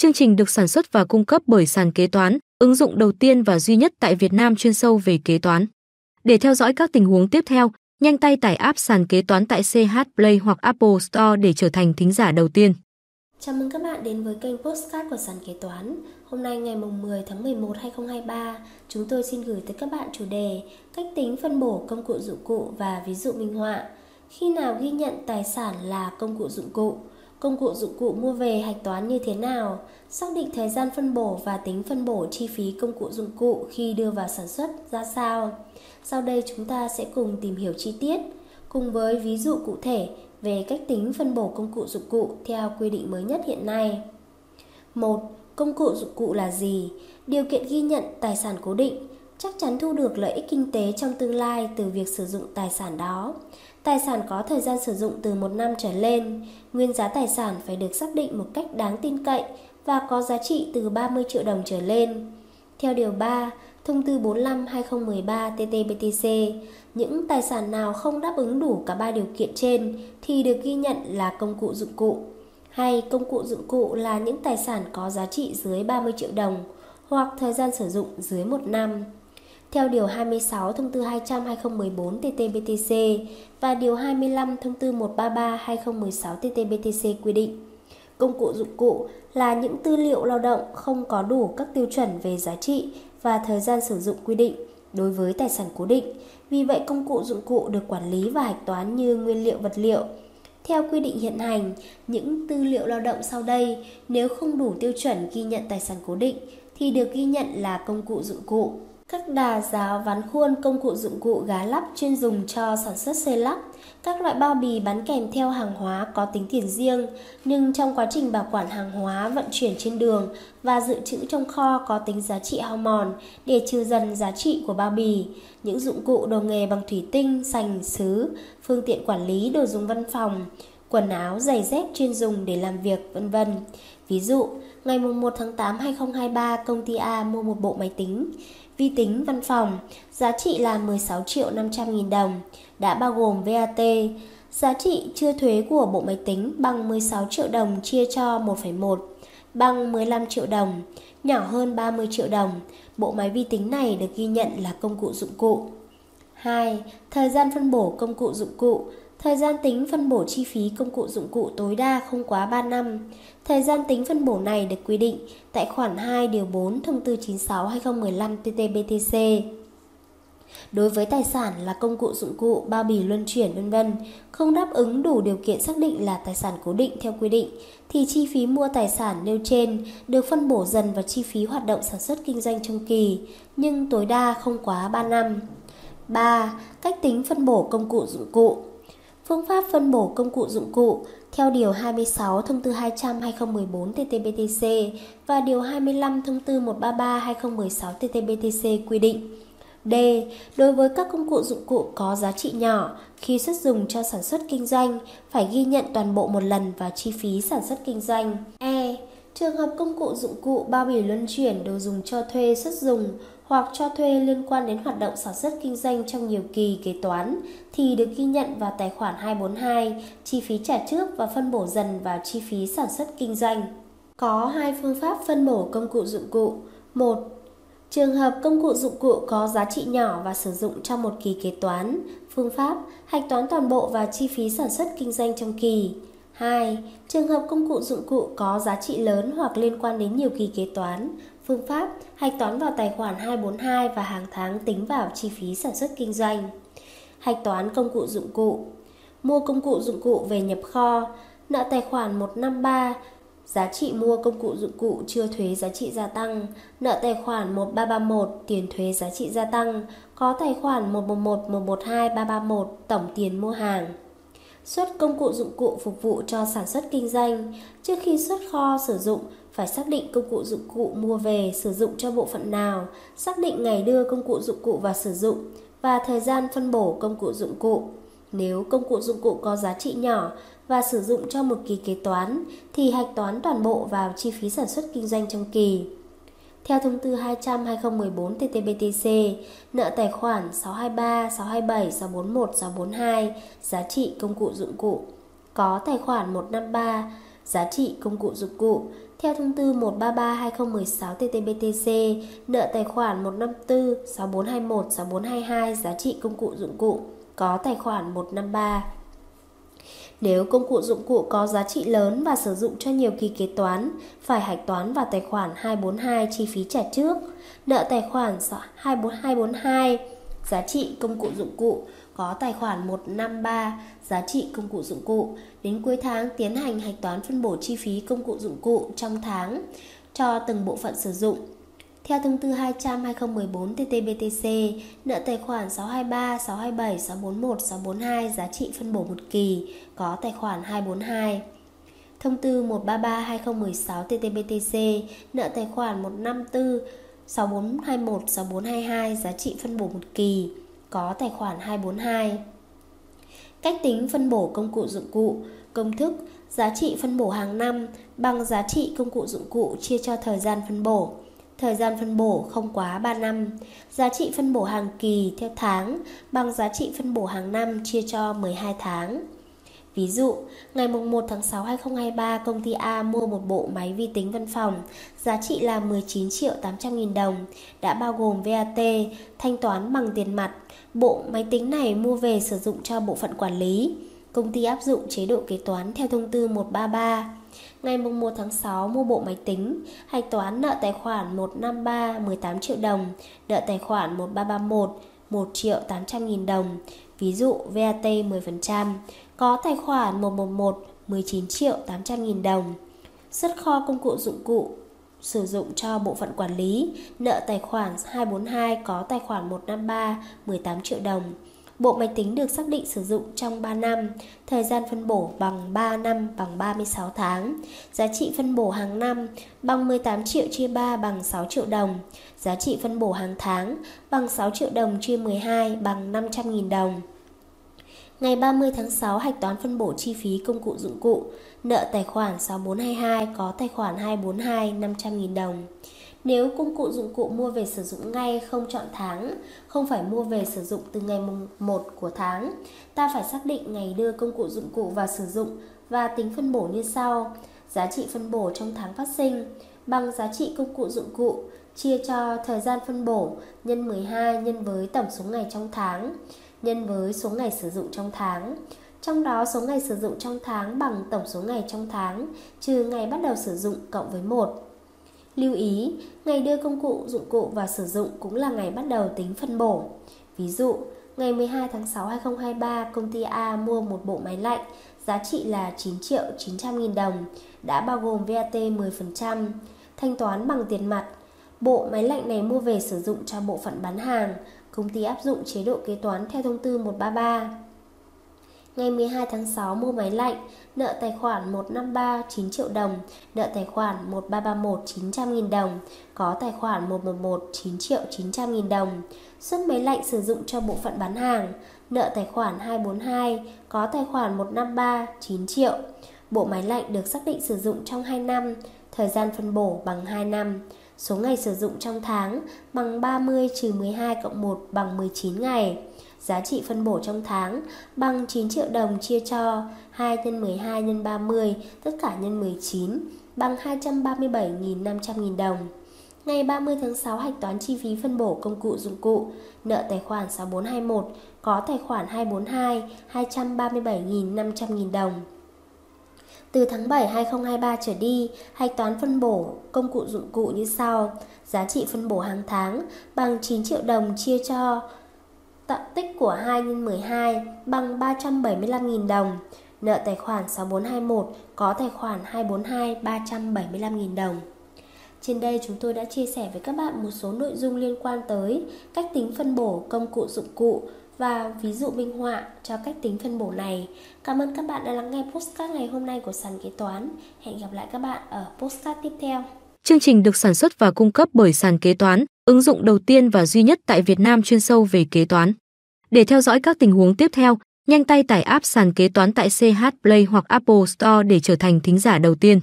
Chương trình được sản xuất và cung cấp bởi sàn kế toán, ứng dụng đầu tiên và duy nhất tại Việt Nam chuyên sâu về kế toán. Để theo dõi các tình huống tiếp theo, nhanh tay tải app sàn kế toán tại CH Play hoặc Apple Store để trở thành thính giả đầu tiên. Chào mừng các bạn đến với kênh Postcard của sàn kế toán. Hôm nay ngày 10 tháng 11 2023, chúng tôi xin gửi tới các bạn chủ đề cách tính phân bổ công cụ dụng cụ và ví dụ minh họa. Khi nào ghi nhận tài sản là công cụ dụng cụ? Công cụ dụng cụ mua về hạch toán như thế nào? Xác định thời gian phân bổ và tính phân bổ chi phí công cụ dụng cụ khi đưa vào sản xuất ra sao? Sau đây chúng ta sẽ cùng tìm hiểu chi tiết cùng với ví dụ cụ thể về cách tính phân bổ công cụ dụng cụ theo quy định mới nhất hiện nay. 1. Công cụ dụng cụ là gì? Điều kiện ghi nhận tài sản cố định, chắc chắn thu được lợi ích kinh tế trong tương lai từ việc sử dụng tài sản đó. Tài sản có thời gian sử dụng từ một năm trở lên, nguyên giá tài sản phải được xác định một cách đáng tin cậy và có giá trị từ 30 triệu đồng trở lên. Theo Điều 3, Thông tư 45-2013 TT-BTC, những tài sản nào không đáp ứng đủ cả ba điều kiện trên thì được ghi nhận là công cụ dụng cụ. Hay công cụ dụng cụ là những tài sản có giá trị dưới 30 triệu đồng hoặc thời gian sử dụng dưới 1 năm. Theo Điều 26 Thông tư 200-2014 TT-BTC và Điều 25 Thông tư 133-2016 TT-BTC quy định, công cụ dụng cụ là những tư liệu lao động không có đủ các tiêu chuẩn về giá trị và thời gian sử dụng quy định đối với tài sản cố định. Vì vậy công cụ dụng cụ được quản lý và hạch toán như nguyên liệu vật liệu. Theo quy định hiện hành, những tư liệu lao động sau đây nếu không đủ tiêu chuẩn ghi nhận tài sản cố định thì được ghi nhận là công cụ dụng cụ. Các đà giáo ván khuôn công cụ dụng cụ gá lắp chuyên dùng cho sản xuất xây lắp, các loại bao bì bán kèm theo hàng hóa có tính tiền riêng, nhưng trong quá trình bảo quản hàng hóa vận chuyển trên đường và dự trữ trong kho có tính giá trị hao mòn để trừ dần giá trị của bao bì, những dụng cụ đồ nghề bằng thủy tinh, sành, sứ, phương tiện quản lý đồ dùng văn phòng, quần áo, giày dép chuyên dùng để làm việc, vân vân. Ví dụ, ngày 1 tháng 8 2023, công ty A mua một bộ máy tính vi tính văn phòng, giá trị là 16 triệu 500 nghìn đồng, đã bao gồm VAT. Giá trị chưa thuế của bộ máy tính bằng 16 triệu đồng chia cho 1,1 bằng 15 triệu đồng, nhỏ hơn 30 triệu đồng. Bộ máy vi tính này được ghi nhận là công cụ dụng cụ. 2. Thời gian phân bổ công cụ dụng cụ Thời gian tính phân bổ chi phí công cụ dụng cụ tối đa không quá 3 năm. Thời gian tính phân bổ này được quy định tại khoản 2 điều 4 thông tư 96/2015 TT-BTC. Đối với tài sản là công cụ dụng cụ, bao bì luân chuyển vân vân, không đáp ứng đủ điều kiện xác định là tài sản cố định theo quy định thì chi phí mua tài sản nêu trên được phân bổ dần vào chi phí hoạt động sản xuất kinh doanh trong kỳ, nhưng tối đa không quá 3 năm. 3. Cách tính phân bổ công cụ dụng cụ Phương pháp phân bổ công cụ dụng cụ theo Điều 26 Thông tư 200-2014 TT-BTC và Điều 25 Thông tư 133-2016 TT-BTC quy định. D. Đối với các công cụ dụng cụ có giá trị nhỏ, khi xuất dùng cho sản xuất kinh doanh, phải ghi nhận toàn bộ một lần vào chi phí sản xuất kinh doanh. E. Trường hợp công cụ dụng cụ bao bì luân chuyển đồ dùng cho thuê xuất dùng hoặc cho thuê liên quan đến hoạt động sản xuất kinh doanh trong nhiều kỳ kế toán thì được ghi nhận vào tài khoản 242, chi phí trả trước và phân bổ dần vào chi phí sản xuất kinh doanh. Có hai phương pháp phân bổ công cụ dụng cụ. một Trường hợp công cụ dụng cụ có giá trị nhỏ và sử dụng trong một kỳ kế toán, phương pháp hạch toán toàn bộ vào chi phí sản xuất kinh doanh trong kỳ. 2. Trường hợp công cụ dụng cụ có giá trị lớn hoặc liên quan đến nhiều kỳ kế toán, phương pháp hạch toán vào tài khoản 242 và hàng tháng tính vào chi phí sản xuất kinh doanh. Hạch toán công cụ dụng cụ Mua công cụ dụng cụ về nhập kho, nợ tài khoản 153 giá trị mua công cụ dụng cụ chưa thuế giá trị gia tăng, nợ tài khoản 1331 tiền thuế giá trị gia tăng, có tài khoản 111 112 331 tổng tiền mua hàng xuất công cụ dụng cụ phục vụ cho sản xuất kinh doanh. Trước khi xuất kho sử dụng, phải xác định công cụ dụng cụ mua về sử dụng cho bộ phận nào, xác định ngày đưa công cụ dụng cụ vào sử dụng và thời gian phân bổ công cụ dụng cụ. Nếu công cụ dụng cụ có giá trị nhỏ và sử dụng cho một kỳ kế toán thì hạch toán toàn bộ vào chi phí sản xuất kinh doanh trong kỳ. Theo thông tư 200-2014 TT-BTC, nợ tài khoản 623, 627, 641, 642, giá trị công cụ dụng cụ. Có tài khoản 153, giá trị công cụ dụng cụ, Theo thông tư 133/2016/TT-BTC, nợ tài khoản 154 6421 6422 giá trị công cụ dụng cụ có tài khoản 153. Nếu công cụ dụng cụ có giá trị lớn và sử dụng cho nhiều kỳ kế toán, phải hạch toán vào tài khoản 242 chi phí trả trước. Nợ tài khoản 24242 giá trị công cụ dụng cụ có tài khoản 153 giá trị công cụ dụng cụ. Đến cuối tháng tiến hành hạch toán phân bổ chi phí công cụ dụng cụ trong tháng cho từng bộ phận sử dụng. Theo thông tư 200/2014 TT-BTC, nợ tài khoản 623, 627, 641, 642 giá trị phân bổ một kỳ có tài khoản 242. Thông tư 133/2016 TT-BTC, nợ tài khoản 154, 6421, 6422 giá trị phân bổ một kỳ có tài khoản 242. Cách tính phân bổ công cụ dụng cụ, công thức, giá trị phân bổ hàng năm bằng giá trị công cụ dụng cụ chia cho thời gian phân bổ. Thời gian phân bổ không quá 3 năm. Giá trị phân bổ hàng kỳ theo tháng bằng giá trị phân bổ hàng năm chia cho 12 tháng. Ví dụ, ngày 1 tháng 6 2023, công ty A mua một bộ máy vi tính văn phòng, giá trị là 19 triệu 800 nghìn đồng, đã bao gồm VAT, thanh toán bằng tiền mặt. Bộ máy tính này mua về sử dụng cho bộ phận quản lý. Công ty áp dụng chế độ kế toán theo thông tư 133. Ngày 1 tháng 6 mua bộ máy tính, hạch toán nợ tài khoản 153 18 triệu đồng, nợ tài khoản 1331 1 triệu 800 nghìn đồng. Ví dụ VAT 10%, có tài khoản 111 19 triệu 800 nghìn đồng. Xuất kho công cụ dụng cụ sử dụng cho bộ phận quản lý, nợ tài khoản 242 có tài khoản 153 18 triệu đồng. Bộ máy tính được xác định sử dụng trong 3 năm, thời gian phân bổ bằng 3 năm bằng 36 tháng, giá trị phân bổ hàng năm bằng 18 triệu chia 3 bằng 6 triệu đồng, giá trị phân bổ hàng tháng bằng 6 triệu đồng chia 12 bằng 500.000 đồng. Ngày 30 tháng 6 hạch toán phân bổ chi phí công cụ dụng cụ, nợ tài khoản 6422 có tài khoản 242 500.000 đồng. Nếu công cụ dụng cụ mua về sử dụng ngay không chọn tháng, không phải mua về sử dụng từ ngày mùng 1 của tháng, ta phải xác định ngày đưa công cụ dụng cụ vào sử dụng và tính phân bổ như sau. Giá trị phân bổ trong tháng phát sinh bằng giá trị công cụ dụng cụ chia cho thời gian phân bổ nhân 12 nhân với tổng số ngày trong tháng nhân với số ngày sử dụng trong tháng. Trong đó số ngày sử dụng trong tháng bằng tổng số ngày trong tháng trừ ngày bắt đầu sử dụng cộng với 1. Lưu ý, ngày đưa công cụ dụng cụ vào sử dụng cũng là ngày bắt đầu tính phân bổ. Ví dụ, ngày 12 tháng 6 2023, công ty A mua một bộ máy lạnh, giá trị là 9 triệu 900 nghìn đồng, đã bao gồm VAT 10%, thanh toán bằng tiền mặt. Bộ máy lạnh này mua về sử dụng cho bộ phận bán hàng, công ty áp dụng chế độ kế toán theo thông tư 133. Ngày 12 tháng 6 mua máy lạnh, nợ tài khoản 153 9 triệu đồng, nợ tài khoản 1331 900 nghìn đồng, có tài khoản 111 9 triệu 900 nghìn đồng. Xuất máy lạnh sử dụng cho bộ phận bán hàng, nợ tài khoản 242, có tài khoản 153 9 triệu. Bộ máy lạnh được xác định sử dụng trong 2 năm, thời gian phân bổ bằng 2 năm. Số ngày sử dụng trong tháng bằng 30 trừ 12 cộng 1 bằng 19 ngày. Giá trị phân bổ trong tháng bằng 9 triệu đồng chia cho 2 x 12 x 30 tất cả nhân 19 bằng 237.500.000 đồng. Ngày 30 tháng 6 hạch toán chi phí phân bổ công cụ dụng cụ, nợ tài khoản 6421, có tài khoản 242, 237.500.000 đồng. Từ tháng 7 2023 trở đi, hạch toán phân bổ công cụ dụng cụ như sau. Giá trị phân bổ hàng tháng bằng 9 triệu đồng chia cho tận tích của 2 x 12 bằng 375.000 đồng. Nợ tài khoản 6421 có tài khoản 242 375.000 đồng. Trên đây chúng tôi đã chia sẻ với các bạn một số nội dung liên quan tới cách tính phân bổ công cụ dụng cụ và ví dụ minh họa cho cách tính phân bổ này. Cảm ơn các bạn đã lắng nghe postcard ngày hôm nay của sàn kế toán. Hẹn gặp lại các bạn ở postcard tiếp theo. Chương trình được sản xuất và cung cấp bởi sàn kế toán, ứng dụng đầu tiên và duy nhất tại Việt Nam chuyên sâu về kế toán. Để theo dõi các tình huống tiếp theo, nhanh tay tải app sàn kế toán tại CH Play hoặc Apple Store để trở thành thính giả đầu tiên.